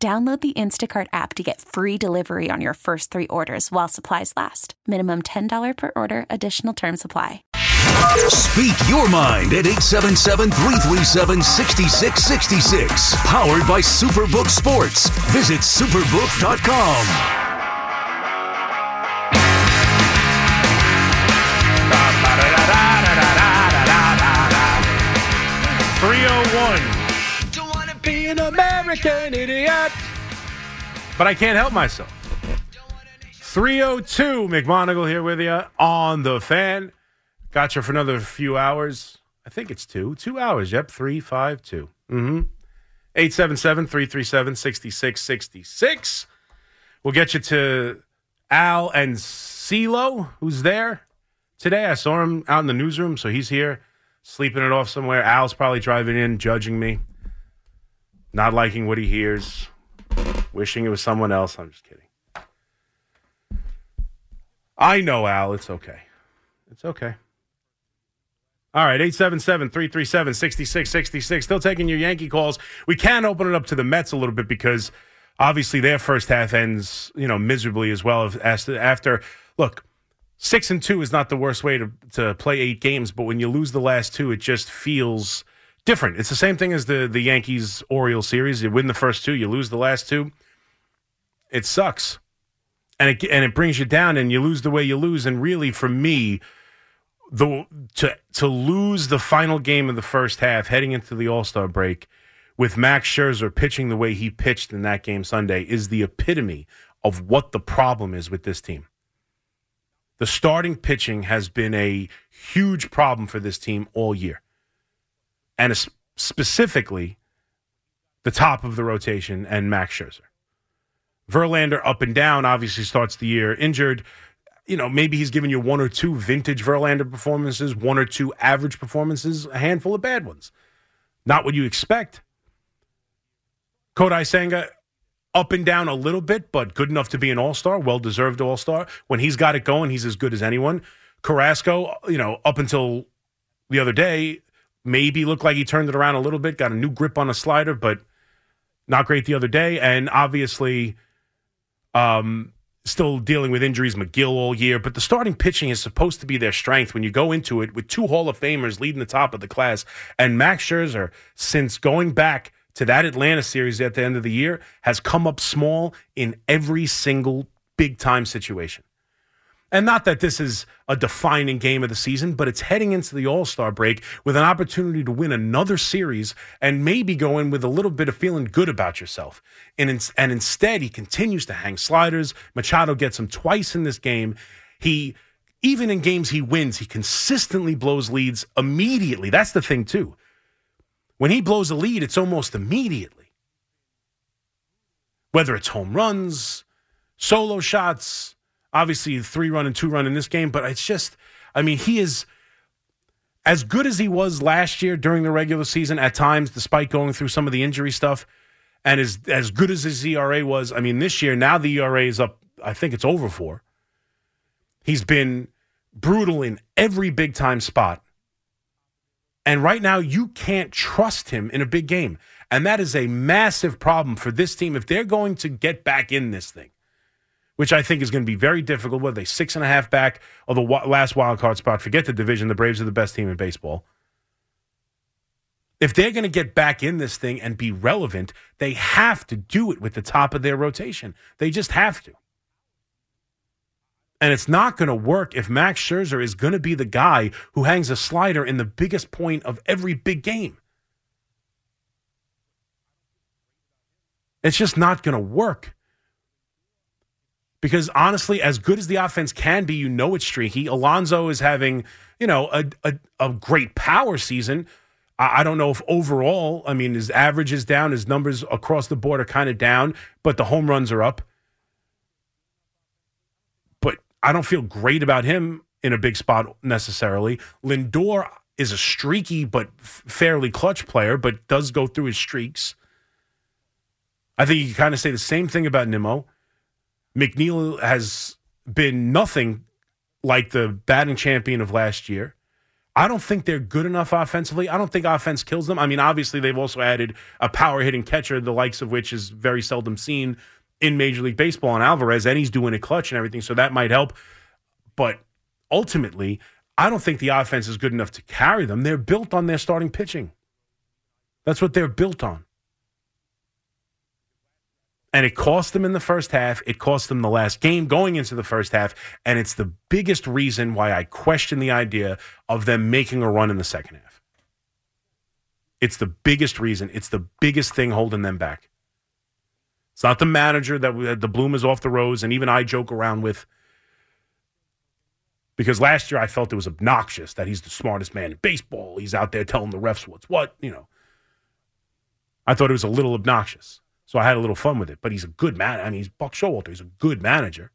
Download the Instacart app to get free delivery on your first three orders while supplies last. Minimum $10 per order, additional term supply. Speak your mind at 877 337 6666. Powered by Superbook Sports. Visit superbook.com. Three oh one Don't wanna be an American idiot. But I can't help myself. 302 McMonigle here with you on the fan. Got you for another few hours. I think it's two. Two hours. Yep. 352. Mm hmm. 877 337 6666. We'll get you to Al and CeeLo, who's there today. I saw him out in the newsroom, so he's here sleeping it off somewhere. Al's probably driving in, judging me not liking what he hears, wishing it was someone else. I'm just kidding. I know, Al. It's okay. It's okay. All right, 877 337 6666. Still taking your Yankee calls. We can open it up to the Mets a little bit because obviously their first half ends, you know, miserably as well. After, look, six and two is not the worst way to, to play eight games, but when you lose the last two, it just feels different. It's the same thing as the the Yankees Orioles series. You win the first two, you lose the last two. It sucks, and it and it brings you down, and you lose the way you lose. And really, for me, the to to lose the final game of the first half, heading into the All Star break, with Max Scherzer pitching the way he pitched in that game Sunday, is the epitome of what the problem is with this team. The starting pitching has been a huge problem for this team all year and specifically the top of the rotation and Max Scherzer. Verlander up and down obviously starts the year injured. You know, maybe he's given you one or two vintage Verlander performances, one or two average performances, a handful of bad ones. Not what you expect. Kodai Senga up and down a little bit, but good enough to be an all star, well deserved all star. When he's got it going, he's as good as anyone. Carrasco, you know, up until the other day, maybe looked like he turned it around a little bit, got a new grip on a slider, but not great the other day. And obviously, um, still dealing with injuries, Megill all year. But the starting pitching is supposed to be their strength when you go into it with two Hall of Famers leading the top of the class. And Max Scherzer, since going back to that Atlanta series at the end of the year, has come up small in every single big time situation. And not that this is a defining game of the season, but it's heading into the All Star break with an opportunity to win another series and maybe go in with a little bit of feeling good about yourself. And, in, and instead, he continues to hang sliders. Machado gets him twice in this game. He, even in games he wins, he consistently blows leads immediately. That's the thing, too. When he blows a lead, it's almost immediately. Whether it's home runs, solo shots, obviously three run and two run in this game, but it's just, I mean, he is as good as he was last year during the regular season at times, despite going through some of the injury stuff, and as as good as his ERA was. I mean, this year now the ERA is up. I think it's over four. He's been brutal in every big time spot. And right now, you can't trust him in a big game. And that is a massive problem for this team if they're going to get back in this thing which I think is going to be very difficult. What are they, six and a half back of the last wild card spot? Forget the division. The Braves are the best team in baseball. If they're going to get back in this thing and be relevant, they have to do it with the top of their rotation. They just have to. And it's not going to work if Max Scherzer is going to be the guy who hangs a slider in the biggest point of every big game. It's just not going to work. Because honestly, as good as the offense can be, you know it's streaky. Alonso is having, you know, a, a, a great power season. I, I don't know if overall, I mean, his average is down, his numbers across the board are kind of down, but the home runs are up. But I don't feel great about him in a big spot necessarily. Lindor is a streaky but fairly clutch player, but does go through his streaks. I think you can kind of say the same thing about Nimmo. McNeil has been nothing like the batting champion of last year. I don't think they're good enough offensively. I don't think offense kills them. I mean, obviously, they've also added a power hitting catcher, the likes of which is very seldom seen in Major League Baseball on Alvarez, and he's doing a clutch and everything, so that might help. But ultimately, I don't think the offense is good enough to carry them. They're built on their starting pitching. That's what they're built on. And it cost them in the first half. It cost them the last game going into the first half. And it's the biggest reason why I question the idea of them making a run in the second half. It's the biggest reason. It's the biggest thing holding them back. It's not the manager that the bloom is off the rose, and even I joke around with. Because last year I felt it was obnoxious that he's the smartest man in baseball. He's out there telling the refs what's what, you know. I thought it was a little obnoxious. So I had a little fun with it. But he's a good man. I mean, he's Buck Showalter. He's a good manager.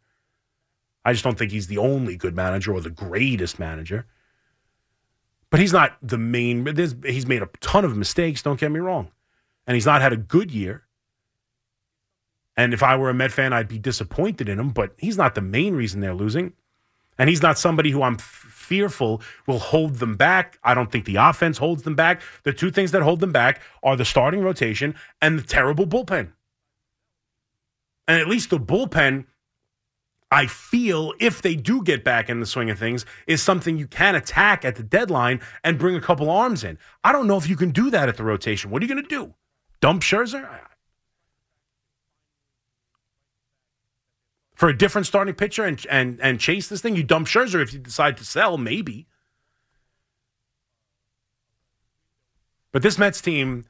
I just don't think he's the only good manager or the greatest manager. But he's not the main. He's made a ton of mistakes. Don't get me wrong, and he's not had a good year. And if I were a Met fan, I'd be disappointed in him. But he's not the main reason they're losing, and he's not somebody who I'm fearful will hold them back. I don't think the offense holds them back. The two things that hold them back are the starting rotation and the terrible bullpen. And at least the bullpen I feel if they do get back in the swing of things is something you can attack at the deadline and bring a couple arms in. I don't know if you can do that at the rotation. What are you going to do? Dump Scherzer? For a different starting pitcher and, and, and chase this thing? You dump Scherzer if you decide to sell, maybe. But this Mets team,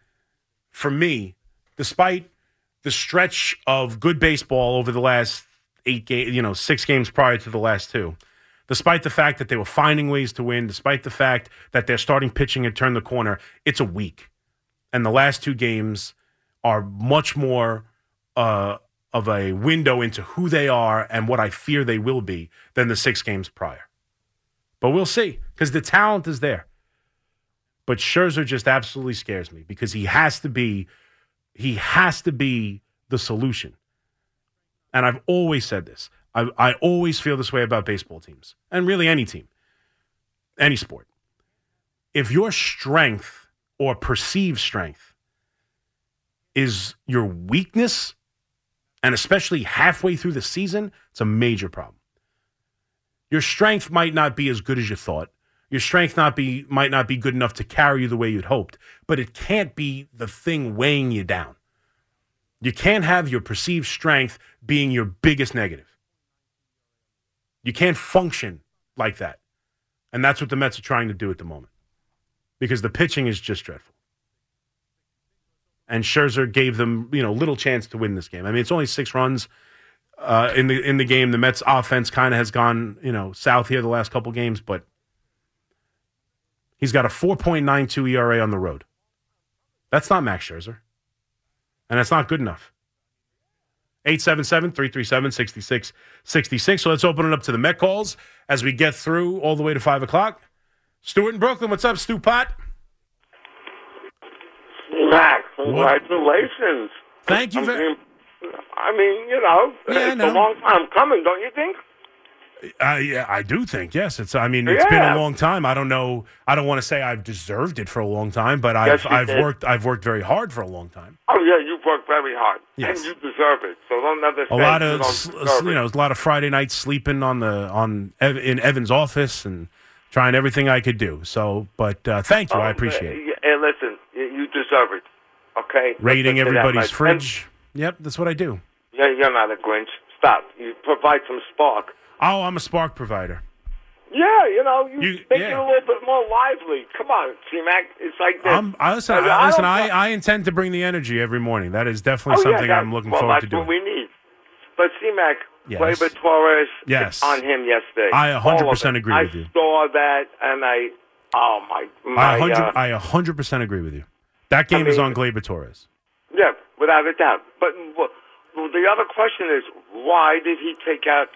for me, despite the stretch of good baseball over the last eight games, you know, six games prior to the last two. Despite the fact that they were finding ways to win, despite the fact that their starting pitching had turned the corner, it's a week. And the last two games are much more uh, of a window into who they are and what I fear they will be than the six games prior. But we'll see because the talent is there. But Scherzer just absolutely scares me because he has to be, he has to be the solution and I've always said this. I, I always feel this way about baseball teams and really any team, any sport. If your strength or perceived strength is your weakness, and especially halfway through the season, it's a major problem. Your strength might not be as good as you thought. Your strength not be might not be good enough to carry you the way you'd hoped, but it can't be the thing weighing you down. You can't have your perceived strength being your biggest negative. You can't function like that. And that's what the Mets are trying to do at the moment because the pitching is just dreadful. And Scherzer gave them, you know, little chance to win this game. I mean, it's only six runs uh, in the in the game. The Mets offense kind of has gone, you know, south here the last couple games, but he's got a 4.92 ERA on the road. That's not Max Scherzer and that's not good enough. 877 337 6666. So let's open it up to the Met calls as we get through all the way to 5 o'clock. Stuart in Brooklyn, what's up, Stu Pot? Max, congratulations. Thank you very I mean, you know, Yeah, it's no. a long time coming, don't you think? Uh, yeah, I do think yes. It's. I mean, it's been a long time. I don't know. I don't want to say I've deserved it for a long time, but I've I've did. worked I've worked very hard for a long time. Oh, yeah, you've worked very hard. Yes. And you deserve it. So don't ever say A lot you of s- you know a lot of Friday nights sleeping on the on in Evan's office and trying everything I could do. So, but uh, thank you. I Um, appreciate it. uh, And listen, you you deserve it. Okay? Raiding Let's get to that, everybody's fridge. Yep, that's what I do. Yeah, you're not a Grinch. Stop. You provide some spark. Oh, I'm a spark provider. Yeah, you know, you, You- make yeah. it a little bit more lively. Come on, T-Mac. It's like this. I'm, I listen. I- I, listen. I, I intend to bring the energy every morning. That is definitely Oh, yeah, something that- I'm looking well, forward to doing. what we need. But C-Mac, Yes. Gleyber Torres Yes. on him yesterday. I 100% All it. agree I with you. I saw that, and I Oh my! I 100, uh, I 100% agree with you. That game is mean- on Gleyber Torres. yeah, without a doubt. But well, the other question is, why did he take out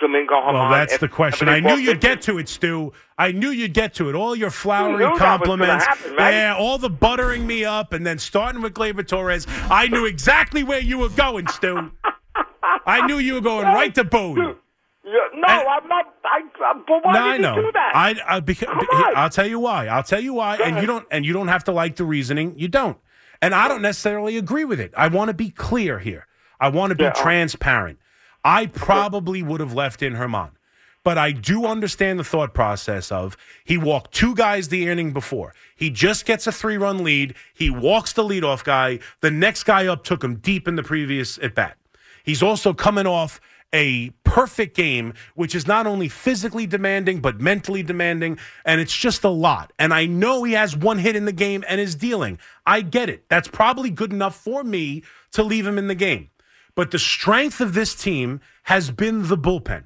Domingo Germán? Well, that's if the question. I knew you'd get to it, Stu. I knew you'd get to it. All your flowery knew that was gonna compliments. happen, right? Yeah, all the buttering me up and then starting with Gleyber Torres. I knew exactly where you were going, Stu. I knew you were going right to Boone. No, And- I'm not. I, but why No, did I know. he do that? I, I because, I'll tell you why. I'll tell you why. Go and you don't and you don't have to like the reasoning. You don't. And I don't necessarily agree with it. I want to be clear here. I want to be Yeah, uh- transparent. I probably would have left in Germán. But I do understand the thought process of he walked two guys the inning before. He just gets a three run lead. He walks the leadoff guy. The next guy up took him deep in the previous at bat. He's also coming off a perfect game, which is not only physically demanding, but mentally demanding. And it's just a lot. And I know he has one hit in the game and is dealing. I get it. That's probably good enough for me to leave him in the game. But the strength of this team has been the bullpen.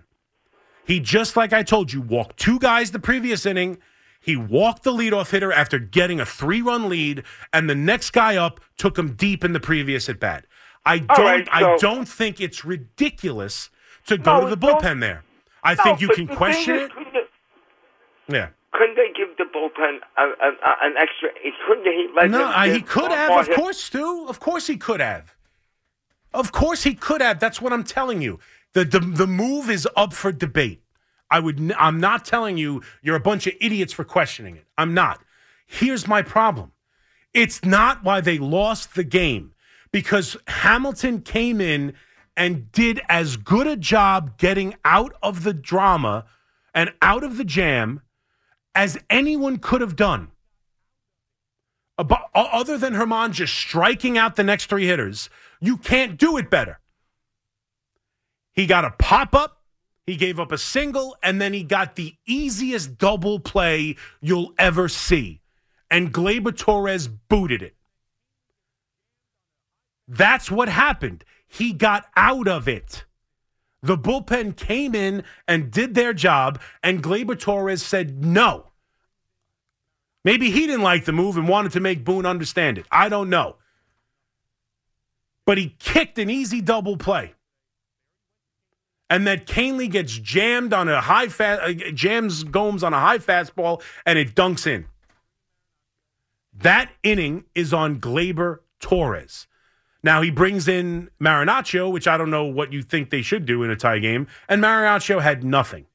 He just like I told you, walked two guys the previous inning. He walked the leadoff hitter after getting a three-run lead, and the next guy up took him deep in the previous at bat. I don't. Right, I don't think it's ridiculous to go No, to the bullpen there. I No, think you can question it. is, they- Yeah. Couldn't they give the bullpen a, a, a, an extra? Couldn't he let No, he could have. Of hit? course, Stu. Of course, he could have. Of course, he could have. That's what I'm telling you. The the, the move is up for debate. I would. I'm not telling you you're a bunch of idiots for questioning it. I'm not. Here's my problem. It's not why they lost the game because Hamilton came in and did as good a job getting out of the drama and out of the jam as anyone could have done. Abo- o- other than Germán just striking out the next three hitters, you can't do it better. He got a pop up, he gave up a single, and then he got the easiest double play you'll ever see. And Gleyber Torres booted it. That's what happened. He got out of it. The bullpen came in and did their job, and Gleyber Torres said no. Maybe he didn't like the move and wanted to make Boone understand it. I don't know. But he kicked an easy double play. And that Kahnle gets jammed on a high fast, uh, jams Gomes on a high fastball, and it dunks in. That inning is on Gleyber Torres. Now he brings in Marinaccio, which I don't know what you think they should do in a tie game, and Marinaccio had nothing.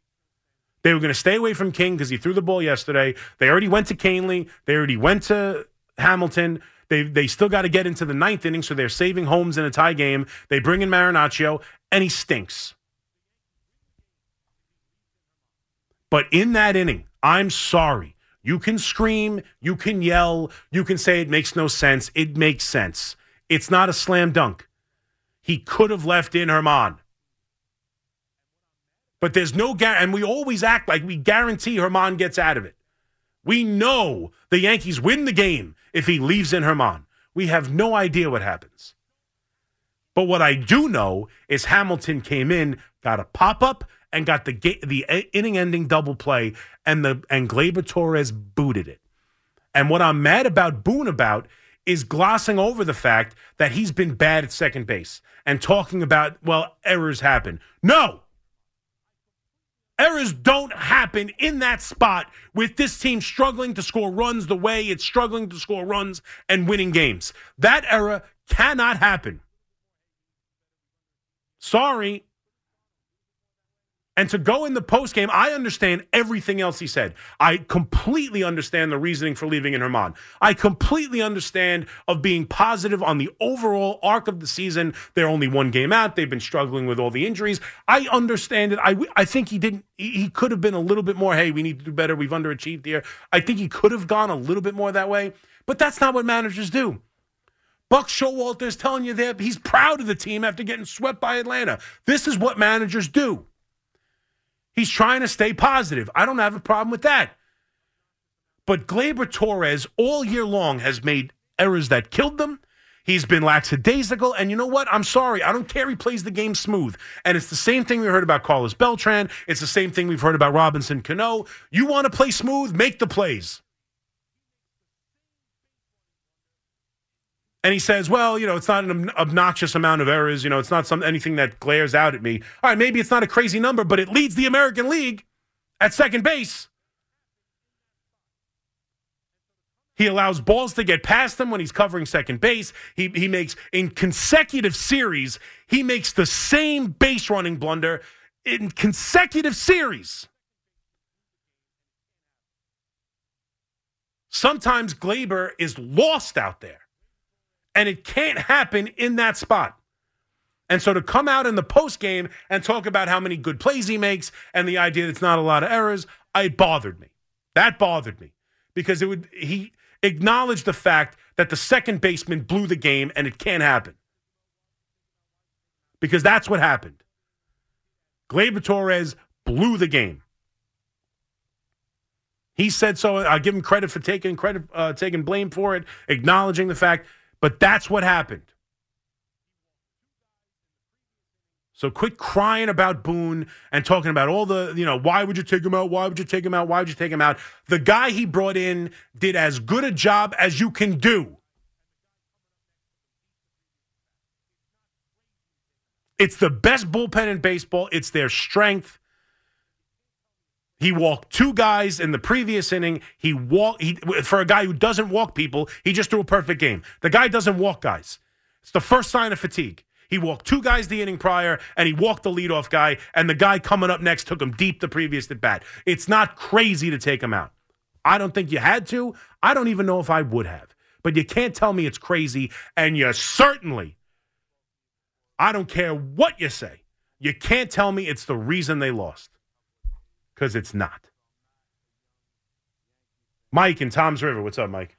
They were going to stay away from King because he threw the ball yesterday. They already went to Kahnle. They already went to Hamilton. They they still got to get into the ninth inning, so they're saving Holmes in a tie game. They bring in Marinaccio, and he stinks. But in that inning, I'm sorry. You can scream, you can yell, you can say it makes no sense. It makes sense. It's not a slam dunk. He could have left in Germán. But there's no guarantee, and we always act like we guarantee Germán gets out of it. We know the Yankees win the game if he leaves in Germán. We have no idea what happens. But what I do know is Hamilton came in, got a pop up, and got the ga- the inning ending double play, and the and Gleyber Torres booted it. And what I'm mad about Boone about is glossing over the fact that he's been bad at second base and talking about well errors happen. No. Errors don't happen in that spot with this team struggling to score runs the way it's struggling to score runs and winning games. That error cannot happen. Sorry. And to go in the post game, I understand everything else he said. I completely understand the reasoning for leaving in Germán. I completely understand of being positive on the overall arc of the season. They're only one game out. They've been struggling with all the injuries. I understand it. I, I think he didn't. He could have been a little bit more. Hey, we need to do better. We've underachieved here. I think he could have gone a little bit more that way. But that's not what managers do. Buck Showalter is telling you that he's proud of the team after getting swept by Atlanta. This is what managers do. He's trying to stay positive. I don't have a problem with that. But Gleyber Torres all year long has made errors that killed them. He's been lackadaisical, and you know what? I'm sorry. I don't care. He plays the game smooth, and it's the same thing we heard about Carlos Beltran. It's the same thing we've heard about Robinson Cano. You want to play smooth? Make the plays. And he says, "Well, you know, it's not an obnoxious amount of errors. You know, it's not some anything that glares out at me. All right, maybe it's not a crazy number, but it leads the American League at second base." He allows balls to get past him when he's covering second base. He, he makes, in consecutive series, he makes the same base running blunder in consecutive series. Sometimes Gleyber is lost out there, and it can't happen in that spot. And so to come out in the post game and talk about how many good plays he makes and the idea that it's not a lot of errors, it bothered me. That bothered me because it would he acknowledged the fact that the second baseman blew the game and it can't happen. Because that's what happened. Gleyber Torres blew the game. He said so. I give him credit for taking credit, uh, taking blame for it, acknowledging the fact. But that's what happened. So quit crying about Boone and talking about all the, you know, why would you take him out? Why would you take him out? Why would you take him out? The guy he brought in did as good a job as you can do. It's the best bullpen in baseball. It's their strength. He walked two guys in the previous inning. He walked he, for a guy who doesn't walk people. He just threw a perfect game. The guy doesn't walk guys. It's the first sign of fatigue. He walked two guys the inning prior, and he walked the leadoff guy, and the guy coming up next took him deep the previous at bat. It's not crazy to take him out. I don't think you had to. I don't even know if I would have. But you can't tell me it's crazy, and you certainly, I don't care what you say, you can't tell me it's the reason they lost. Because it's not. Mike and Toms River. What's up, Mike?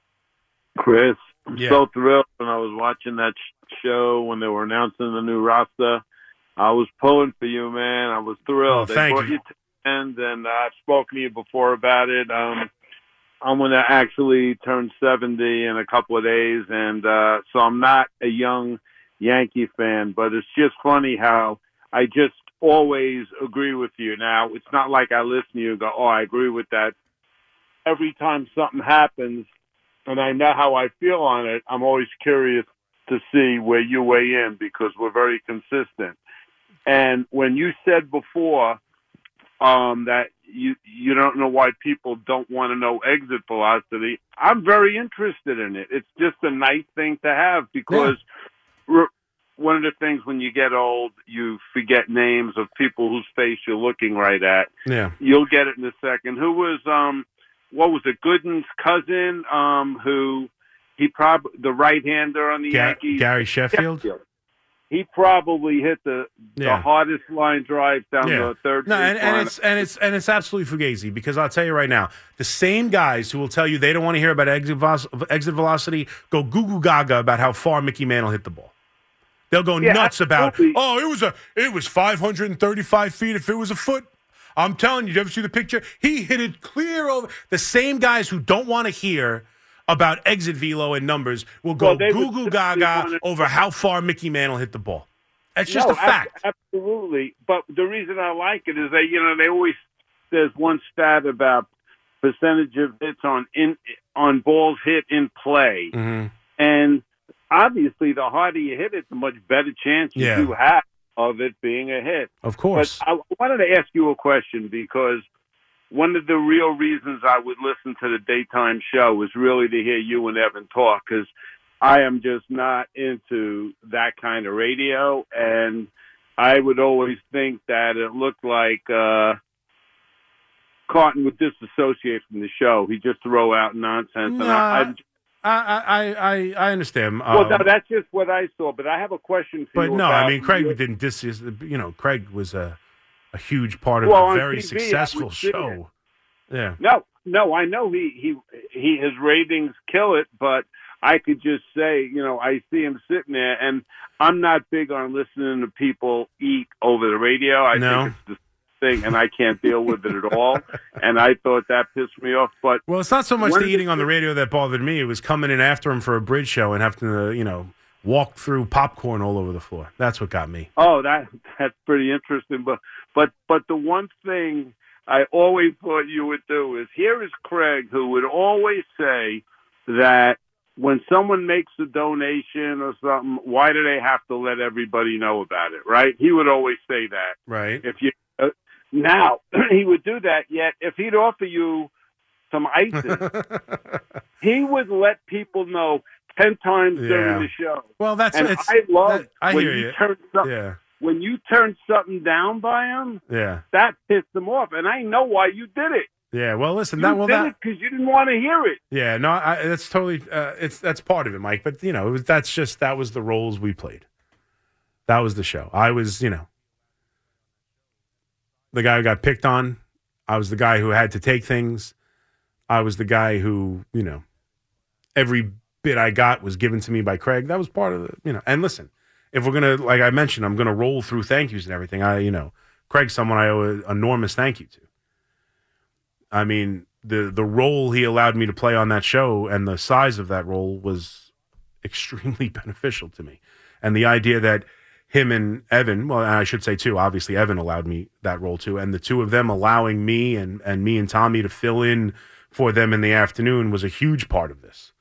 Chris, I'm Yeah. so thrilled when I was watching that show when they were announcing the new roster. I was pulling for you, man. I was thrilled. Oh, they thank brought you. you to and uh, I've spoken to you before about it. Um, I'm going to actually turn 70 in a couple of days, and uh, so I'm not a young Yankee fan, but it's just funny how I just always agree with you. Now, it's not like I listen to you and go, oh, I agree with that. Every time something happens, and I know how I feel on it, I'm always curious to see where you weigh in because we're very consistent. And when you said before um, that you you don't know why people don't want to know exit velocity, I'm very interested in it. It's just a nice thing to have because re- one of the things when you get old, you forget names of people whose face you're looking right at. Yeah. You'll get it in a second. Who was um what was it, Gooden's cousin, um, who he probably the right hander on the Ga- Yankees. Gary Sheffield? He probably hit the Yeah. the hardest line drive down Yeah. the third. No, and, and it's and it's and it's absolutely fugazi because I'll tell you right now, the same guys who will tell you they don't want to hear about exit, exit velocity go goo goo gaga about how far Mickey Mantle hit the ball. They'll go Yeah, nuts about oh it was a it was 535 feet if it was a foot. I'm telling you, you ever see the picture? He hit it clear over. The same guys who don't want to hear about exit velo and numbers will go Well, goo goo gaga over how far Mickey Mantle hit the ball. That's just no, a fact. ab- absolutely. But the reason I like it is that you know they always there's one stat about percentage of hits on in on balls hit in play, Mhm. and obviously the harder you hit it, the much better chance you Yeah. do have of it being a hit. Of course. But I wanted to ask you a question because one of the real reasons I would listen to the daytime show was really to hear you and Evan talk because I am just not into that kind of radio, and I would always think that it looked like uh, Carton would disassociate from the show. He'd just throw out nonsense, and I. I I, I, I, I understand. well, Um, no, that's just what I saw. But I have a question for but you. no, I mean, Craig didn't dis. You know, Craig was a, a huge part of Well, a very TV, successful show. Yeah. No, no, I know he he he his ratings kill it, but I could just say, you know, I see him sitting there, and I'm not big on listening to people eat over the radio. I No. think it's thing, and I can't deal with it at all. And I thought that pissed me off. But Well, it's not so much the eating on the radio that bothered me. It was coming in after him for a bridge show and having to, you know, walk through popcorn all over the floor. That's what got me. Oh, that that's pretty interesting. But but but the one thing I always thought you would do is here is Craig who would always say that when someone makes a donation or something, why do they have to let everybody know about it? Right? He would always say that. Right. If you now he would do that. Yet if he'd offer you some ices, he would let people know ten times Yeah. during the show. well, that's and I love that- I when hear you you. turn something Yeah. when you turn something down by him. Yeah. That pissed him off, and I know why you did it. Yeah. Well, listen. You That well that. because you didn't want to hear it. Yeah, no, I, that's totally uh, it's that's part of it, Mike. But you know, it was, that's just that was the roles we played. That was the show. I was, you know, the guy who got picked on. I was the guy who had to take things. I was the guy who, you know, every bit I got was given to me by Craig. That was part of the, you know. And listen, if we're gonna, like I mentioned, I'm gonna roll through thank yous and everything. I, you know, Craig's someone I owe an enormous thank you to. I mean, the the role he allowed me to play on that show and the size of that role was extremely beneficial to me. And the idea that him and Evan, well, and I should say too, obviously Evan allowed me that role too, and the two of them allowing me and and me and Tommy to fill in for them in the afternoon was a huge part of this.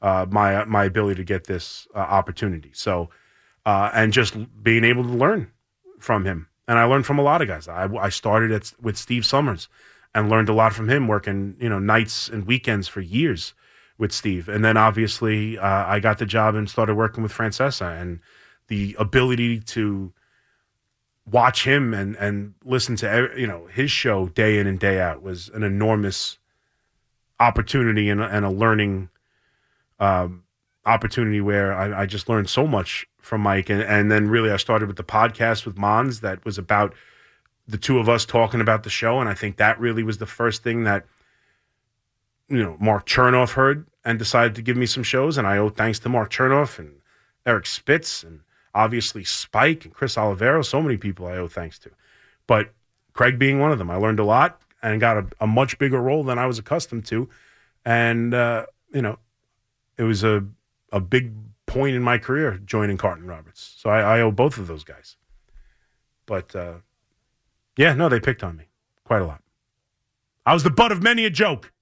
Uh, my my ability to get this uh, opportunity. So, uh, and just being able to learn from him, and I learned from a lot of guys. I, I started at, with Steve Somers, and learned a lot from him, working you know nights and weekends for years with Steve, and then obviously uh, I got the job and started working with Francesa, and the ability to watch him and and listen to you know his show day in and day out was an enormous opportunity and, and a learning um, opportunity where I, I just learned so much from Mike, and, and then really I started with the podcast with Mons that was about the two of us talking about the show, and I think that really was the first thing that you know Mark Chernoff heard and decided to give me some shows, and I owe thanks to Mark Chernoff and Eric Spitz and obviously Spike and Chris Oliviero, so many people I owe thanks to, but Craig being one of them, I learned a lot and got a, a much bigger role than I was accustomed to, and uh, you know it was a a big point in my career joining Carton Roberts. So I, I owe both of those guys. But uh, yeah, no, they picked on me quite a lot. I was the butt of many a joke.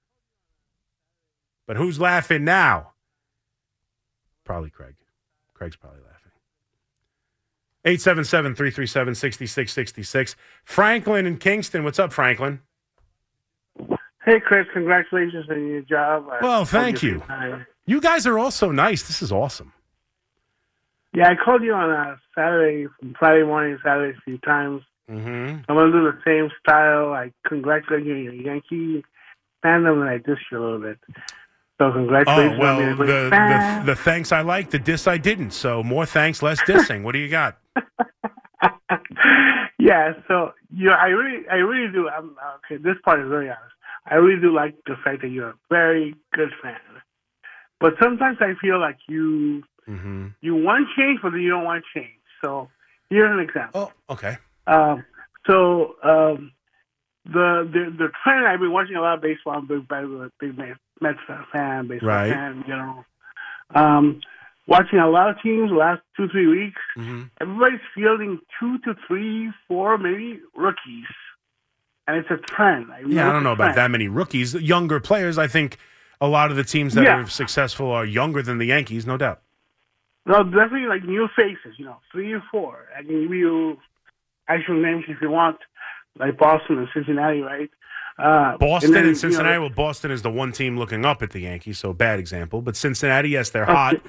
But who's laughing now? Probably Craig. Craig's probably laughing. 877 337 6666. Franklin in Kingston. What's up, Franklin? Hey, Chris, congratulations on your job. I Well, thank you. You guys are all so nice. This is awesome. Yeah, I called you on a Saturday, Friday morning, Saturday a few times. Mm-hmm. I'm going to do the same style. I congratulate you on your Yankee fandom, and I diss you a little bit. So Oh congratulations well, on the, the the thanks I like, the diss I didn't. So more thanks, less dissing. What do you got? yeah, so you, I really, I really do. I'm, okay, this part is very honest. I really do like the fact that you're a very good fan. But sometimes I feel like you Mm-hmm. you want change, but then you don't want change. So here's an example. Oh, okay. Um, so um, the, the the trend I've been watching a lot of baseball. I'm a big, big, big Mets Mets fan, baseball Right. fan in general. Um, watching a lot of teams last two three weeks. Mm-hmm. Everybody's fielding two to three, four, maybe rookies, and it's a trend. I Yeah, I don't know about that many rookies. Younger players, I think a lot of the teams that Yeah. are successful are younger than the Yankees, no doubt. No, definitely like new faces. You know, three or four. I can give you actual names if you want, like Boston and Cincinnati, right? Uh, Boston then, and, you know, Cincinnati. well, Boston is the one team looking up at the Yankees, so bad example. But Cincinnati, yes, they're hot.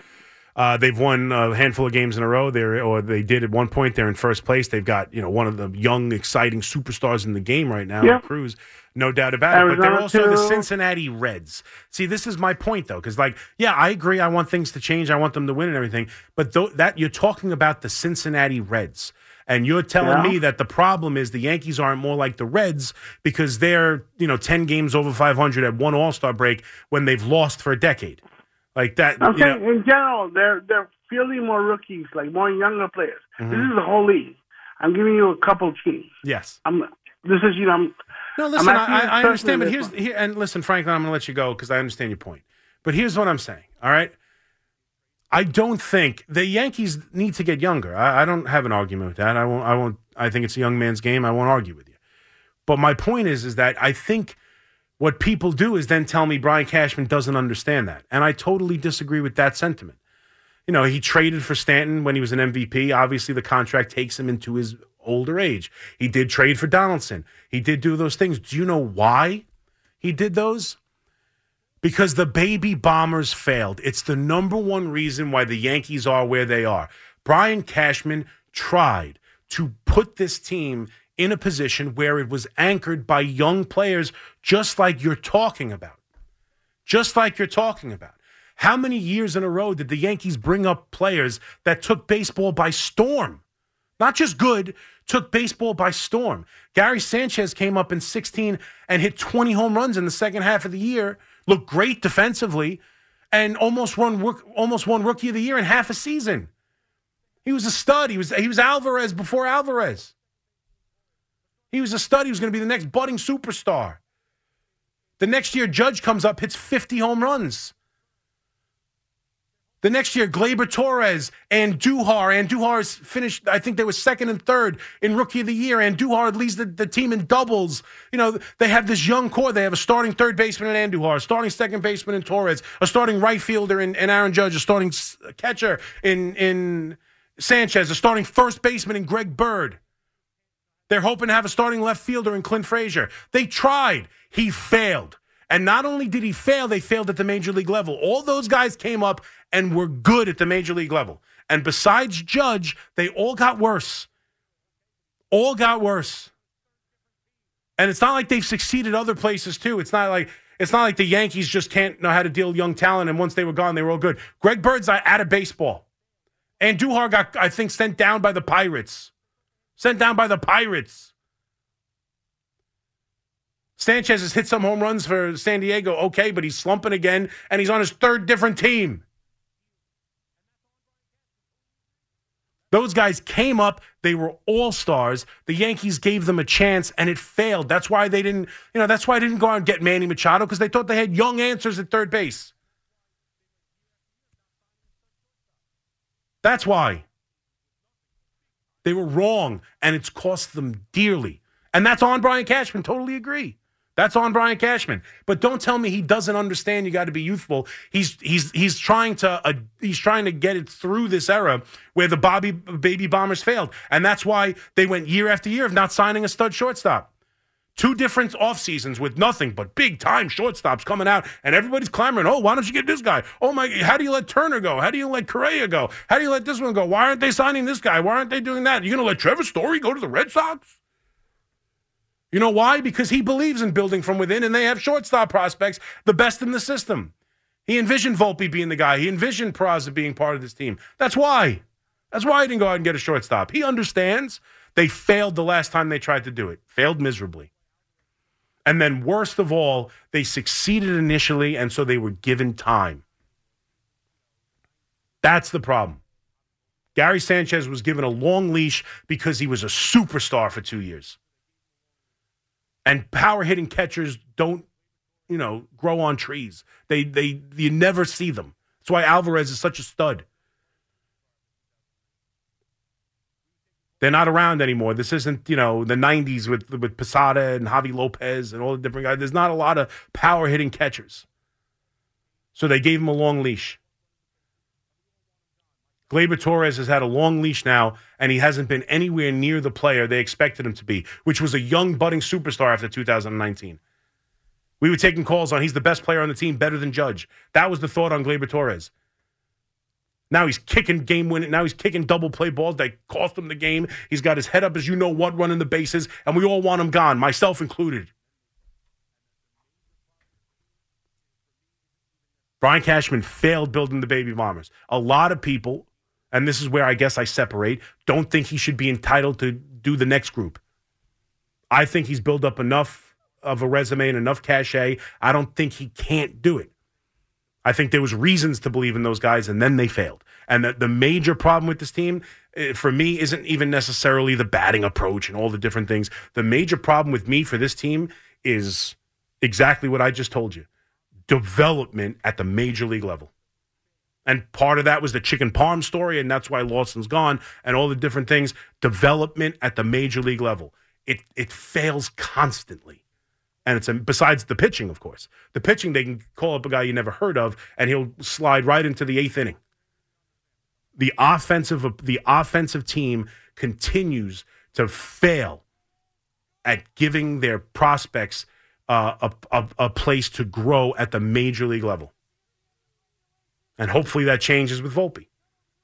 Uh, they've won a handful of games in a row. They're or they did at one point. They're in first place. They've got you know one of the young, exciting superstars in the game right now, Yep. Cruz. No doubt about it. But they're Arizona, also the. Cincinnati Reds. See, this is my point though, because like, yeah, I agree. I want things to change. I want them to win and everything. But th- that you're talking about the Cincinnati Reds. And you're telling Yeah. me that the problem is the Yankees aren't more like the Reds because they're, you know, 10 games over 500 at one All Star break when they've lost for a decade. Like that. I'm you know- in general, they're they're fielding more rookies, like more younger players. Mm-hmm. This is the whole league. I'm giving you a couple teams. yes. I'm this is you know I'm No, listen, I, you understand, but here's here, and listen, Franklin, I'm going to let you go because I understand your point. But here's what I'm saying. All right, I don't think the Yankees need to get younger. I, I, don't have an argument with that. I won't. I won't. I think it's a young man's game. I won't argue with you. But my point is, is that I think what people do is then tell me Brian Cashman doesn't understand that, and I totally disagree with that sentiment. You know, he traded for Stanton when he was an MVP. Obviously, the contract takes him into his older age. He did trade for Donaldson. He did do those things. Do you know why he did those? because the baby bombers failed. It's the number one reason why the Yankees are where they are. Brian Cashman tried to put this team in a position where it was anchored by young players, just like you're talking about. Just like you're talking about. How many years in a row did the Yankees bring up players that took baseball by storm? Not just good, took baseball by storm. Gary Sanchez came up in 16 and hit 20 home runs in the second half of the year looked great defensively, and almost won almost won Rookie of the Year in half a season. He was a stud. He was he was Alvarez before Alvarez. He was a stud. He was going to be the next budding superstar. The next year, Judge comes up, hits 50 home runs. The next year, Gleyber Torres and Duhar. Andujar's finished, I think they were second and third in Rookie of the Year. Andujar leads the, the team in doubles. You know, they have this young core. They have a starting third baseman in Andujar, starting second baseman in Torres, a starting right fielder in, in Aaron Judge, a starting catcher in, in Sanchez, a starting first baseman in Greg Bird. They're hoping to have a starting left fielder in Clint Frazier. They tried. He failed. And not only did he fail, they failed at the major league level. All those guys came up and were good at the major league level. And besides Judge, they all got worse. All got worse. And it's not like they've succeeded other places too. It's not like it's not like the Yankees just can't know how to deal young talent and once they were gone, they were all good. Greg Bird's out of baseball. Andujar got, I think, sent down by the Pirates. Sent down by the Pirates. Sanchez has hit some home runs for San Diego, okay, but he's slumping again, and he's on his third different team. Those guys came up, they were all stars. The Yankees gave them a chance and it failed. That's why they didn't, you know, that's why I didn't go out and get Manny Machado because they thought they had young answers at third base. That's why. They were wrong and it's cost them dearly. And that's on Brian Cashman. Totally agree. That's on Brian Cashman. But don't tell me he doesn't understand you got to be youthful. He's he's he's trying to uh, he's trying to get it through this era where the Bobby baby bombers failed. And that's why they went year after year of not signing a stud shortstop. Two different off seasons with nothing but big time shortstops coming out, and everybody's clamoring, "Oh, why don't you get this guy? Oh my, how do you let Turner go? How do you let Correa go? How do you let this one go? Why aren't they signing this guy? Why aren't they doing that? You're gonna let Trevor Story go to the Red Sox? You know why? Because he believes in building from within, and they have shortstop prospects, the best in the system. He envisioned Volpe being the guy. He envisioned Peraza being part of this team. That's why. That's why he didn't go out and get a shortstop. He understands they failed the last time they tried to do it, failed miserably. And then, worst of all, they succeeded initially, and so they were given time. That's the problem. Gary Sanchez was given a long leash because he was a superstar for two years. And power hitting catchers don't, you know, grow on trees. They they you never see them. That's why Alvarez is such a stud. They're not around anymore. This isn't, you know, the 90s with with Posada and Javy Lopez and all the different guys. There's not a lot of power hitting catchers. So they gave him a long leash. Gleyber Torres has had a long leash now, and he hasn't been anywhere near the player they expected him to be, which was a young, budding superstar after 2019. We were taking calls on he's the best player on the team, better than Judge. That was the thought on Gleyber Torres. Now he's kicking game winning. Now he's kicking double play balls that cost him the game. He's got his head up as you know what, running the bases, and we all want him gone, myself included. Brian Cashman failed building the baby bombers. A lot of people and this is where I guess I separate, don't think he should be entitled to do the next group. I think he's built up enough of a resume and enough cachet. I don't think he can't do it. I think there was reasons to believe in those guys, and then they failed. And the, the major problem with this team, eh, for me, isn't even necessarily the batting approach and all the different things. The major problem with me for this team is exactly what I just told you: development at the major league level. And part of that was the chicken parm story, and that's why Lawson's gone, and all the different things. Development at the major league level, it it fails constantly, and it's a, besides the pitching, of course. The pitching, they can call up a guy you never heard of, and he'll slide right into the eighth inning. The offensive the offensive team continues to fail at giving their prospects uh, a, a, a place to grow at the major league level. And hopefully that changes with Volpe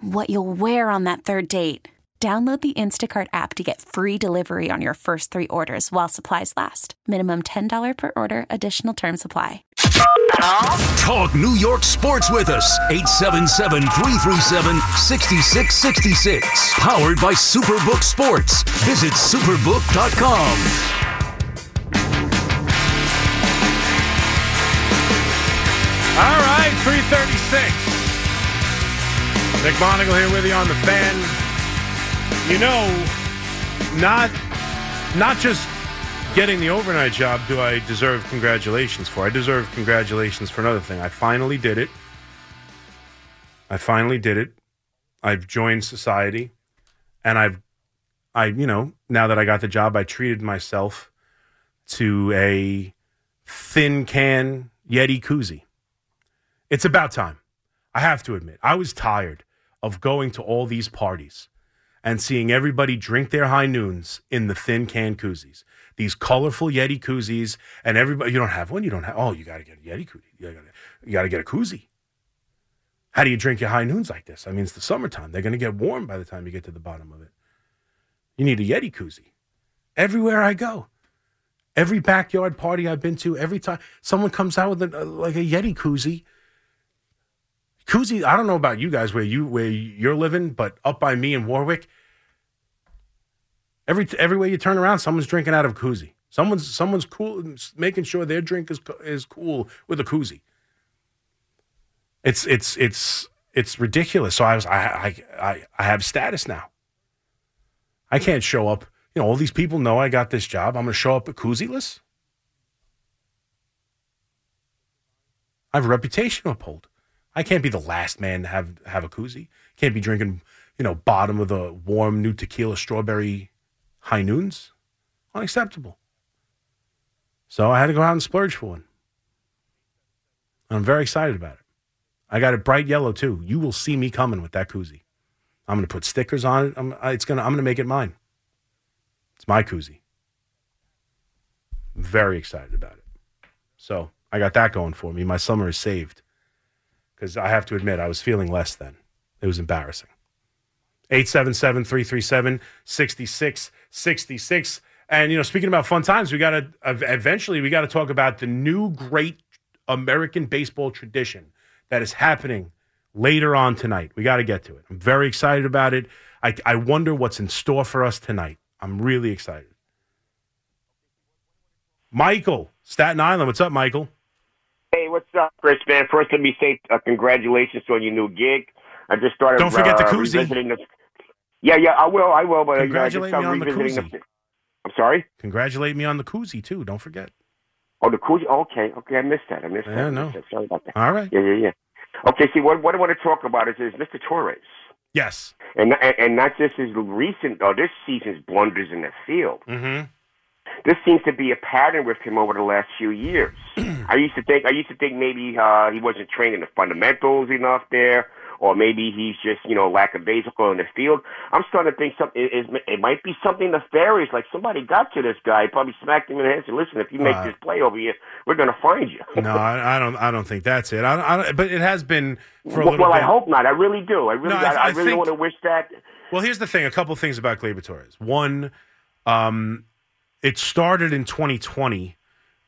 what you'll wear on that third date. Download the Instacart app to get free delivery on your first three orders while supplies last. Minimum $10 per order, additional term supply. Talk New York sports with us. 877 337 6666. Powered by Superbook Sports. Visit superbook.com. All right, 336. Nick here with you on the fan. You know, not not just getting the overnight job do I deserve congratulations for. I deserve congratulations for another thing. I finally did it. I finally did it. I've joined society and I've I you know, now that I got the job, I treated myself to a thin can Yeti koozie. It's about time. I have to admit, I was tired of going to all these parties and seeing everybody drink their high noons in the thin can koozies, these colorful Yeti koozies, and everybody, you don't have one, you don't have, oh, you got to get a Yeti koozie. You got you to get a koozie. How do you drink your high noons like this? I mean, it's the summertime. They're going to get warm by the time you get to the bottom of it. You need a Yeti koozie. Everywhere I go, every backyard party I've been to, every time someone comes out with a, uh, like a Yeti koozie, Koozie, I don't know about you guys where you where you're living, but up by me in Warwick, every everywhere you turn around, someone's drinking out of a koozie. Someone's someone's cool, making sure their drink is is cool with a koozie. It's it's it's it's ridiculous. So I was I I I, have status now. I can't show up. You know, all these people know I got this job. I'm going to show up at koozieless. I have a reputation to uphold. I can't be the last man to have have a koozie. Can't be drinking, you know, bottom of the warm new tequila strawberry high noons. Unacceptable. So I had to go out and splurge for one. I'm very excited about it. I got it bright yellow too. You will see me coming with that koozie. I'm going to put stickers on it. I'm, it's to, I'm going to make it mine. It's my koozie. I'm very excited about it. So I got that going for me. My summer is saved because I have to admit, I was feeling less then. It was embarrassing. 877 337 6666. And, you know, speaking about fun times, we got to eventually, we got to talk about the new great American baseball tradition that is happening later on tonight. We got to get to it. I'm very excited about it. I, I wonder what's in store for us tonight. I'm really excited. Michael, Staten Island. What's up, Michael? Hey, what's up, Chris? Man, first let me say uh, congratulations on your new gig. I just started. Don't forget uh, the koozie. The... Yeah, yeah, I will. I will. But congratulate uh, me on the koozie. The... I'm sorry. Congratulate me on the koozie too. Don't forget. Oh, the koozie. Okay, okay. I missed that. I missed yeah, that. no. That. Sorry about that. All right. Yeah, yeah, yeah. Okay. See, what what I want to talk about is is Mr. Torres. Yes. And and, and not just his recent or this season's blunders in the field. Mm-hmm this seems to be a pattern with him over the last few years. I used to think I used to think maybe uh, he wasn't training the fundamentals enough there, or maybe he's just you know lack of lackadaisical in the field. I'm starting to think something is it, it might be something nefarious. Like somebody got to this guy, probably smacked him in the head. and Said, "Listen, if you make uh, this play over here, we're going to find you." no, I, I, don't. I don't think that's it. I, I don't, but it has been for a well, little well, bit. I hope not. I really do. I really, no, I, I, I really think, want to wish that. Well, here's the thing. A couple things about Gleyber Torres. One. Um, it started in 2020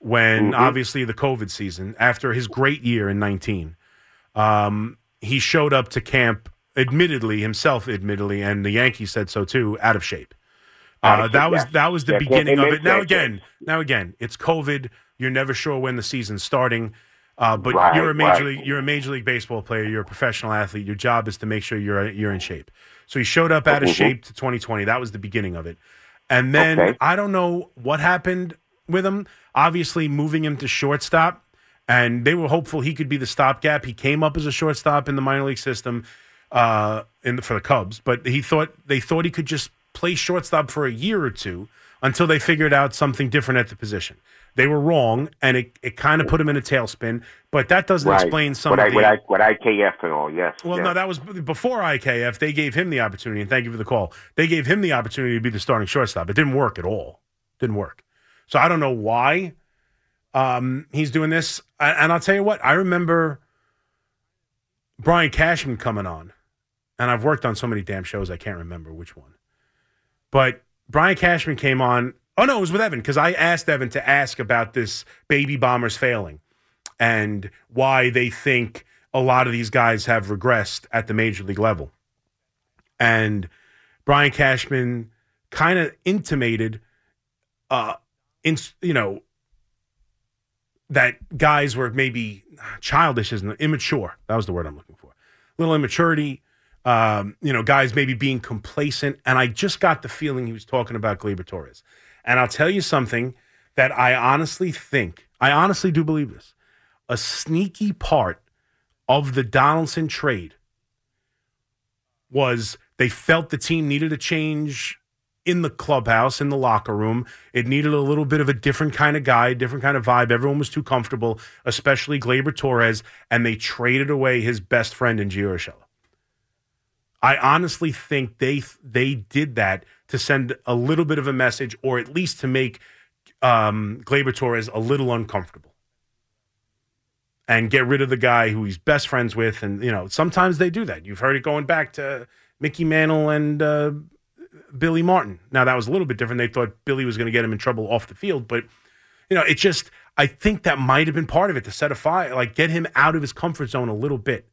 when mm-hmm. obviously the COVID season, after his great year in 19, um, he showed up to camp admittedly himself, admittedly, and the Yankees said so too, out of shape. Out of Uh, shape, that was yeah. that was the Yeah, beginning of it. Now again, now again, it's COVID. You're never sure when the season's starting. Uh, but Right, you're a major right. league you're a major league baseball player. You're a professional athlete. Your job is to make sure you're you're in shape. So he showed up out of Mhm. shape to 2020. That was the beginning of it. And then Okay. I don't know what happened with him. Obviously, moving him to shortstop, and they were hopeful he could be the stopgap. He came up as a shortstop in the minor league system uh, in the, for the Cubs, but he thought they thought he could just play shortstop for a year or two until they figured out something different at the position. They were wrong, and it, it kind of put him in a tailspin. But that doesn't Right. explain some what of I, the. what, I, what IKF and all, yes. Well, yes. no, that was before IKF. They gave him the opportunity, and thank you for the call. They gave him the opportunity to be the starting shortstop. It didn't work at all. Didn't work. So I don't know why um, he's doing this. And I'll tell you what, I remember Brian Cashman coming on, and I've worked on so many damn shows I can't remember which one. But Brian Cashman came on. Oh no, it was with Evan because I asked Evan to ask about this baby bombers failing and why they think a lot of these guys have regressed at the major league level. And Brian Cashman kind of intimated, uh, in you know, that guys were maybe childish, isn't it? immature. That was the word I'm looking for. Little immaturity. Um, you know, guys maybe being complacent. And I just got the feeling he was talking about Gleyber Torres. And I'll tell you something that I honestly think, I honestly do believe this. A sneaky part of the Donaldson trade was they felt the team needed a change in the clubhouse, in the locker room. It needed a little bit of a different kind of guy, different kind of vibe. Everyone was too comfortable, especially Gleyber Torres, and they traded away his best friend in Gio Urshela. I honestly think they they did that to send a little bit of a message, or at least to make um, Gleyber Torres a little uncomfortable, and get rid of the guy who he's best friends with. And you know, sometimes they do that. You've heard it going back to Mickey Mantle and uh, Billy Martin. Now that was a little bit different. They thought Billy was going to get him in trouble off the field, but you know, it just I think that might have been part of it to set a fire, like get him out of his comfort zone a little bit.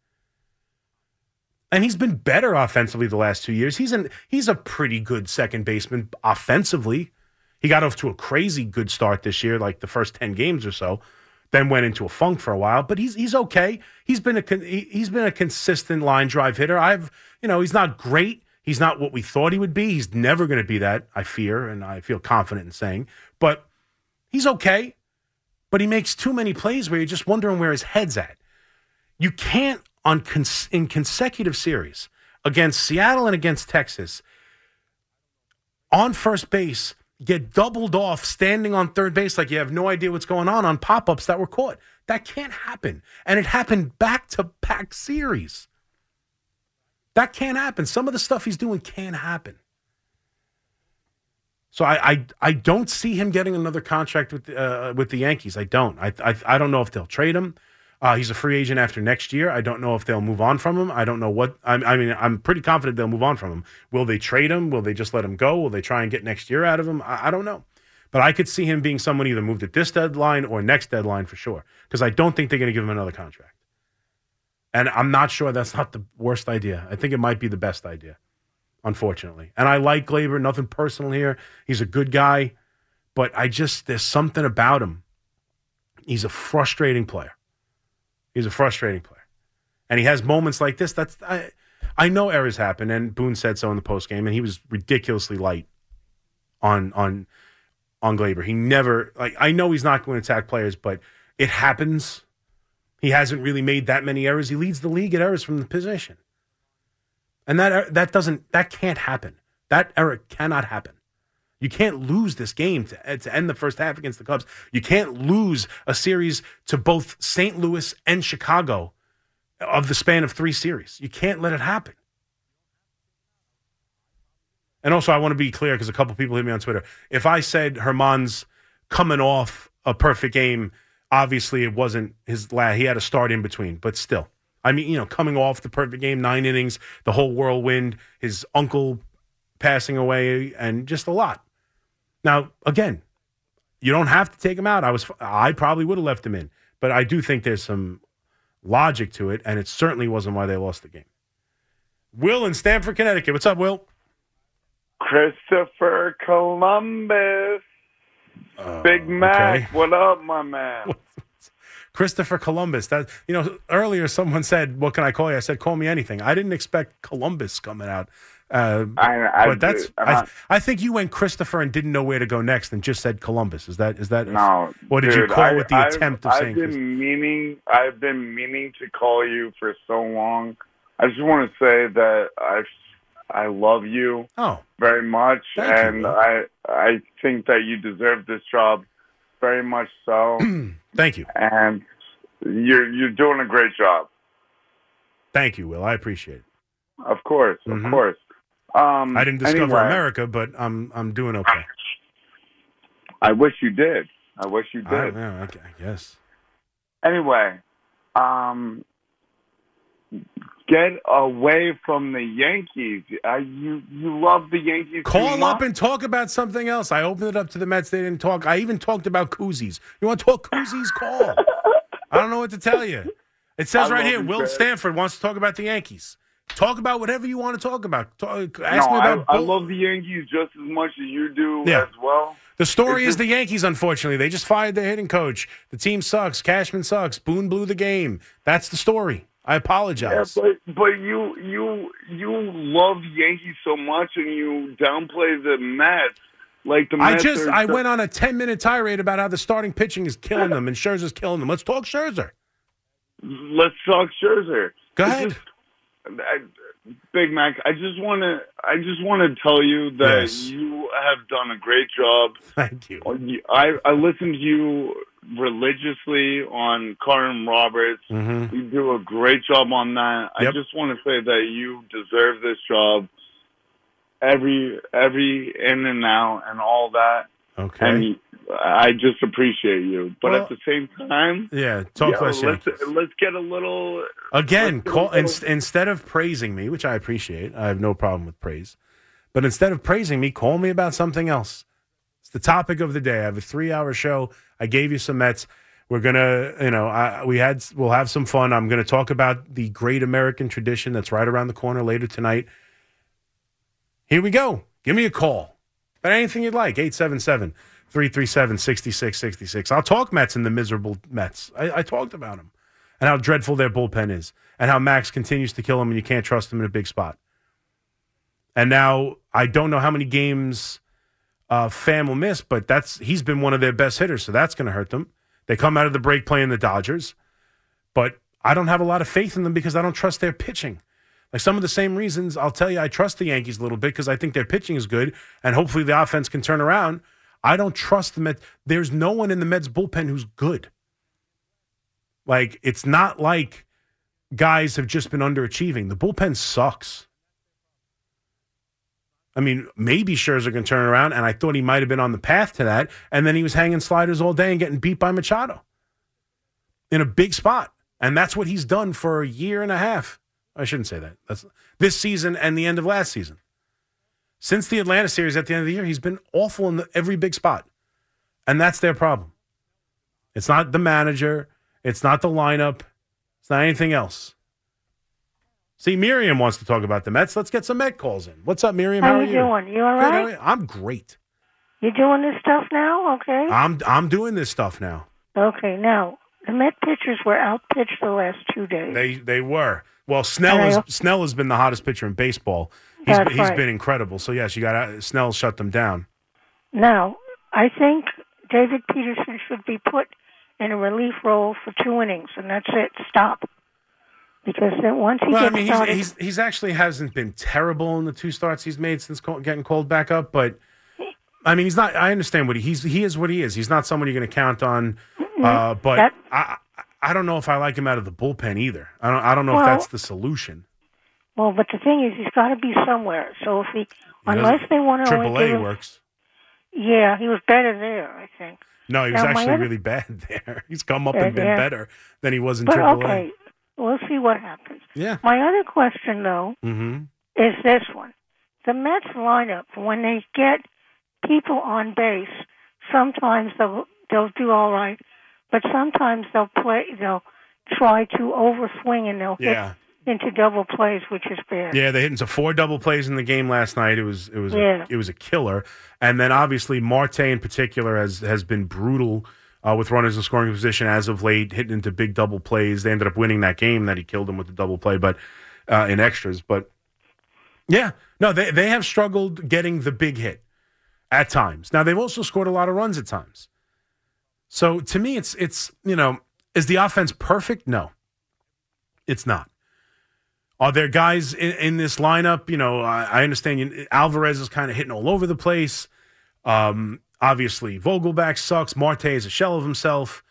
And he's been better offensively the last two years. He's an he's a pretty good second baseman offensively. He got off to a crazy good start this year, like the first ten games or so. Then went into a funk for a while, but he's he's okay. He's been a he's been a consistent line drive hitter. I've you know he's not great. He's not what we thought he would be. He's never going to be that. I fear, and I feel confident in saying, but he's okay. But he makes too many plays where you're just wondering where his head's at. You can't on cons- in consecutive series against Seattle and against Texas on first base get doubled off standing on third base like you have no idea what's going on on pop-ups that were caught. That can't happen. And it happened back to back series. That can't happen. Some of the stuff he's doing can't happen. So I, I I don't see him getting another contract with uh, with the Yankees. I don't. I, I I don't know if they'll trade him. Uh, he's a free agent after next year. I don't know if they'll move on from him. I don't know what. I, I mean, I'm pretty confident they'll move on from him. Will they trade him? Will they just let him go? Will they try and get next year out of him? I, I don't know. But I could see him being someone either moved at this deadline or next deadline for sure. Because I don't think they're going to give him another contract. And I'm not sure that's not the worst idea. I think it might be the best idea, unfortunately. And I like Gleyber, nothing personal here. He's a good guy, but I just, there's something about him. He's a frustrating player. He's a frustrating player. And he has moments like this. That's, I, I know errors happen, and Boone said so in the post game, and he was ridiculously light on, on, on Gleyber. He never, like, I know he's not going to attack players, but it happens. He hasn't really made that many errors. He leads the league at errors from the position. And that er, that doesn't that can't happen. That error cannot happen. You can't lose this game to, eh, to end the first half against the Cubs. You can't lose a series to both St. Louis and Chicago of the span of three series. You can't let it happen. And also, I want to be clear because a couple people hit me on Twitter. If I said Germán's coming off a perfect game, obviously it wasn't his last. He had a start in between, but still. I mean, you know, coming off the perfect game, nine innings, the whole whirlwind, his uncle passing away, and just a lot. Now, again, you don't have to take him out. I was, I probably would have left him in, but I do think there's some logic to it, and it certainly wasn't why they lost the game. Will in Stamford, Connecticut. What's up, Will? Christopher Columbus. Oh, Big Mac, okay. what up, my man? Christopher Columbus. That you know, earlier someone said, "What can I call you?" I said, "Call me anything." I didn't expect Columbus coming out, uh, I, I, but that's. I, I think you went Christopher and didn't know where to go next, and just said Columbus. Is that is that? no. What did you call with the I've- attempt of I've saying? been Christ- meaning. I've been meaning to call you for so long. I just want to say that I, I love you Oh, very much, Thank and Will. I, I think that you deserve this job very much so, thank you, and you're you're doing a great job. thank you, Will. I appreciate it. Of course, of course. Um, I didn't discover anyway, America, but I'm I'm doing okay. I wish you did. I wish you I, did. yeah, okay, I guess. Anyway, um, get away from the Yankees. Uh, you you love the Yankees. Call up and talk about something else. I opened it up to the Mets. They didn't talk. I even talked about koozies. You want to talk koozies? Call. I don't know what to tell you. It says I right here, Will Stamford wants to talk about the Yankees. Talk about whatever you want to talk about. Talk, ask no, me about I, I love the Yankees just as much as you do Yeah. as well. The story It's is the Yankees, unfortunately. They just fired their hitting coach. The team sucks. Cashman sucks. Boone blew the game. That's the story. I Yeah, apologize. but but you you you love Yankees so much and you downplay the Mets like the Mets I just I went on a 10 minute tirade about how the starting pitching is killing them and Scherzer's killing them. Let's talk Scherzer. Let's talk Scherzer. Go It's ahead. just- I, Big Mac, I just want to I just want to tell you that Yes. you have done a great job. Thank you. I I listened to you religiously on Carton Roberts. hmm You do a great job on that. I just want to say that you deserve this job. Every every in and out and all that, Okay. and I just appreciate you. But Well- at the same time, yeah, talk yo, less let's let's get a little Again, let's get a call, little- ins- instead of praising me, which I appreciate, I have no problem with praise. But instead of praising me, call me about something else. It's the topic of the day. I have a three-hour show. I gave you some Mets. We're gonna, you know, I, we had, we'll have some fun. I'm gonna talk about the great American tradition that's right around the corner later tonight. Here we go. Give me a call. But anything you'd like, 877 337 6666. I'll talk Mets and the miserable Mets. I, I talked about them and how dreadful their bullpen is and how Max continues to kill them and you can't trust him in a big spot. And now I don't know how many games uh, Pham will miss, but that's he's been one of their best hitters, so that's going to hurt them. They come out of the break playing the Dodgers, but I don't have a lot of faith in them because I don't trust their pitching. Like some of the same reasons, I'll tell you, I trust the Yankees a little bit because I think their pitching is good and hopefully the offense can turn around. I don't trust the Mets. There's no one in the Mets bullpen who's good. Like, it's not like guys have just been underachieving. The bullpen sucks. I mean, maybe Scherzer can turn around, and I thought he might have been on the path to that, and then he was hanging sliders all day and getting beat by Machado in a big spot. And that's what he's done for a year and a half. I shouldn't say that. That's this season and the end of last season. Since the Atlanta series at the end of the year, he's been awful in the, every big spot. And that's their problem. It's not the manager, it's not the lineup, it's not anything else. See, Miriam wants to talk about the Mets. Let's get some Met calls in. What's up, Miriam? How, How, are you doing? You all Good, right? you? I'm great. You doing this stuff now? Okay. I'm I'm doing this stuff now. okay. Now the Met pitchers were outpitched the last two days. They they were. Well, Snell has Snell has been the hottest pitcher in baseball. He's That's been, he's right. been incredible. So yes, you got Snell shut them down. now I think David Peterson should be put in a relief role for two innings, and that's it. Stop. Because then once he Well, I gets mean, he's, started, he's he's actually hasn't been terrible in the two starts he's made since getting called back up. But I mean, he's not. I understand what he, he's he is what he is. He's not someone you're going to count on. Uh, but That- I I- don't know if I like him out of the bullpen either. I don't I don't know Well- if that's the solution. well, but the thing is, he's got to be somewhere. So if he, He unless they want to Triple A him, works. yeah, he was better there, I think. No, he was Now, actually other- really bad there. He's come up and been yeah. better than he was in But Triple okay, we'll see what happens. Yeah. My other question, though, Mm-hmm. is this one. The Mets lineup, when they get people on base, sometimes they'll they'll do all right, but sometimes they'll play they'll try to overswing and they'll Yeah. hit into double plays, which is bad. Yeah, they hit into four double plays in the game last night. It was it was Yeah. a, it was a killer. And then obviously Marte in particular has has been brutal uh, with runners in scoring position as of late, hitting into big double plays. They ended up winning that game that he killed them with the double play, but uh, in extras. But yeah, no, they they have struggled getting the big hit at times. Now they've also scored a lot of runs at times. So to me, it's it's you know, is the offense perfect? No, it's not. Are there guys in, in this lineup? You know, I, I understand you, Alvarez is kind of hitting all over the place. Um, obviously, Vogelbach sucks. Marte is a shell of himself.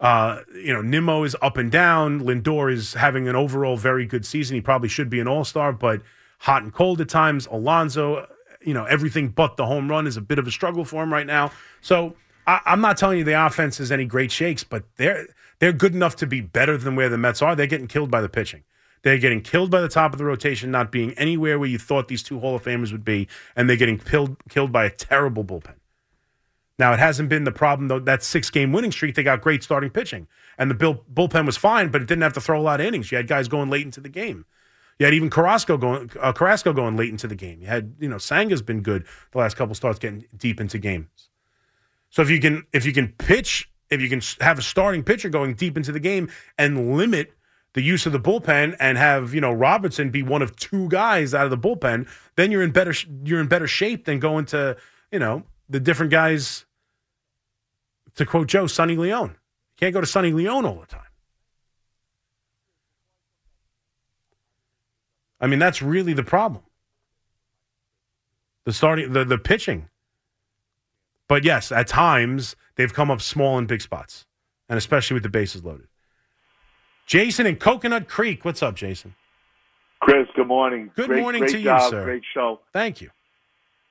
Uh, you know, Nimmo is up and down. Lindor is having an overall very good season. He probably should be an all star, but hot and cold at times. Alonso, you know, everything but the home run is a bit of a struggle for him right now. So I, I'm not telling you the offense is any great shakes, but they're they're good enough to be better than where the Mets are. They're getting killed by the pitching. They're getting killed by the top of the rotation, not being anywhere where you thought these two Hall of Famers would be, and they're getting killed killed by a terrible bullpen. Now it hasn't been the problem though. That six game winning streak, they got great starting pitching, and the bill, bullpen was fine, but it didn't have to throw a lot of innings. You had guys going late into the game. You had even Carrasco going, uh, Carrasco going late into the game. You had, you know, Senga's been good the last couple starts, getting deep into games. So if you can, if you can pitch, if you can have a starting pitcher going deep into the game and limit the use of the bullpen and have you know Robertson be one of two guys out of the bullpen, then you're in better you're in better shape than going to you know the different guys. To quote Joe, Sonny Leone, you can't go to Sonny Leone all the time. I mean, that's really the problem. The starting, the the pitching. But yes, at times they've come up small in big spots, and especially with the bases loaded. Jason in Coconut Creek, what's up, Jason? Chris, good morning. Good great, morning great to you, job, sir. Great show. Thank you.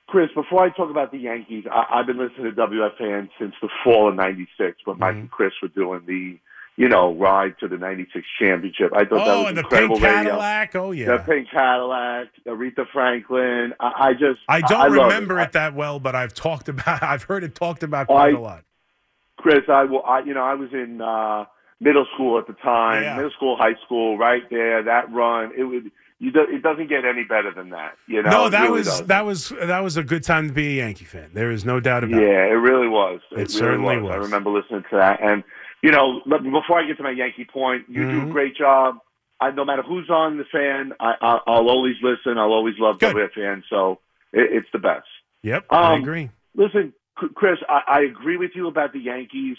Chris, before I talk about the Yankees, I, I've been listening to WFAN since the fall of '96 when Mike Mm-hmm. and Chris were doing the, you know, ride to the '96 championship. I thought that Oh, was and the incredible pink radio. Cadillac. Oh yeah. The pink Cadillac, Aretha Franklin. I, I just, I don't I love remember it. it that well, but I've talked about. I've heard it talked about quite I- a lot. Chris, I will. I, you know, I was in uh, middle school at the time, Yeah. middle school, high school, right there. That run, it would. You do, it doesn't get any better than that. You know. No, that really was doesn't. that was that was a good time to be a Yankee fan. There is no doubt about it. Yeah, it really was. It, It really certainly was. I remember listening to that. And, you know, before I get to my Yankee point, you do Mhm. a great job. I, no matter who's on the fan, I, I, I'll always listen. I'll always love Good. fan, So it, it's the best. Yep, I Um, agree. Listen, Chris, I, I agree with you about the Yankees.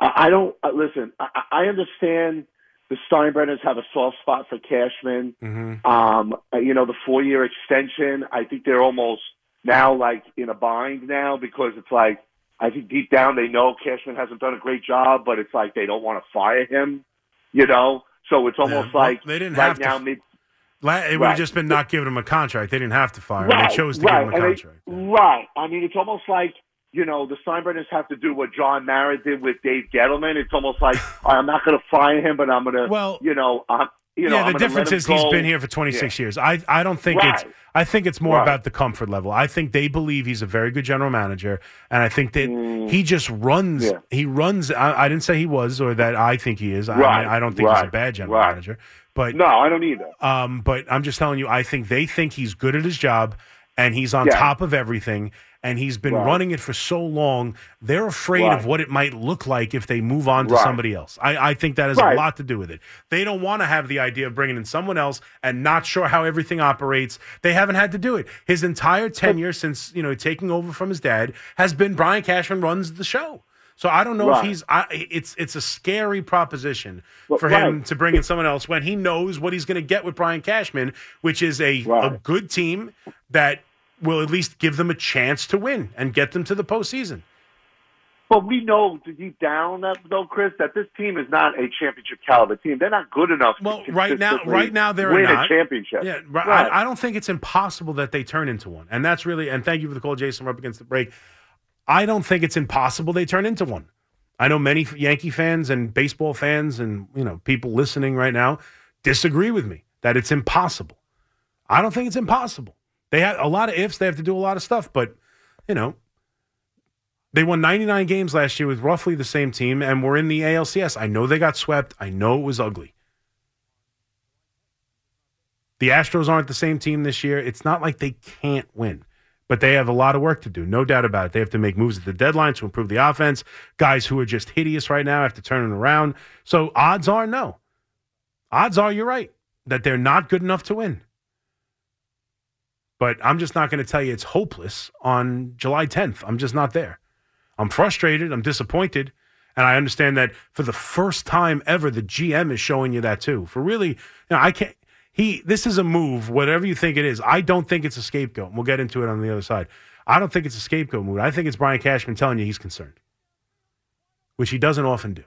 I, I don't uh, listen. I, I understand the Steinbrenners have a soft spot for Cashman. hmm Um, uh, you know, the four year extension, I think they're almost now like in a bind now because it's like, I think deep down they know Cashman hasn't done a great job, but it's like they don't want to fire him, you know? So it's almost Yeah, well, like they didn't right have to now, La- it would have just been not giving him a contract. They didn't have to fire him. right, They chose to right, give him a and they- contract. right. I mean, it's almost like, you know, the Steinbrenners have to do what John Mara did with Dave Gettleman. It's almost like, I'm not going to fire him, but I'm going to, Well, you know, I'm, you know, yeah, the difference is he's been here for 26 years. I I don't think it's I think it's more Right. about the comfort level. I think they believe he's a very good general manager, and I think that Mm. he just runs. Yeah. He runs. I, I didn't say he was, or that I think he is. I, Right, I, don't think he's a bad general right. manager, but No, I don't either. um, but I'm just telling you, I think they think he's good at his job, and he's on Yeah. top of everything. And he's been Right. running it for so long. They're afraid Right. of what it might look like if they move on to Right. somebody else. I, I think that has Right. a lot to do with it. They don't want to have the idea of bringing in someone else and not sure how everything operates. They haven't had to do it. His entire tenure since you know taking over from his dad has been Brian Cashman runs the show. So I don't know if he's. I, it's it's a scary proposition Well, for him right. to bring in someone else when he knows what he's going to get with Brian Cashman, which is a, a good team that will at least give them a chance to win and get them to the postseason. But we know deep down that though, Chris, that this team is not a championship caliber team. They're not good enough. Well, to right now, right now they're win not. a championship. Yeah, right. Right. I, I don't think it's impossible that they turn into one, and that's really. And thank you for the call, Jason. We're up against the break. I don't think it's impossible they turn into one. I know many Yankee fans and baseball fans and you know people listening right now disagree with me that it's impossible. I don't think it's impossible. They have a lot of ifs. They have to do a lot of stuff, but you know they won 99 games last year with roughly the same team, and we're in the ALCS. I know they got swept. I know it was ugly. The Astros aren't the same team this year. It's not like they can't win, but they have a lot of work to do, no doubt about it. They have to make moves at the deadline to improve the offense. Guys who are just hideous right now have to turn it around. So odds are no. Odds are you're right that they're not good enough to win. But I'm just not going to tell you it's hopeless on July 10th. I'm just not there. I'm frustrated. I'm disappointed. And I understand that for the first time ever, the GM is showing you that too. For really, you know, I can't. He, this is a move, whatever you think it is. I don't think it's a scapegoat. We'll get into it on the other side. I don't think it's a scapegoat move. I think it's Brian Cashman telling you he's concerned, which he doesn't often do.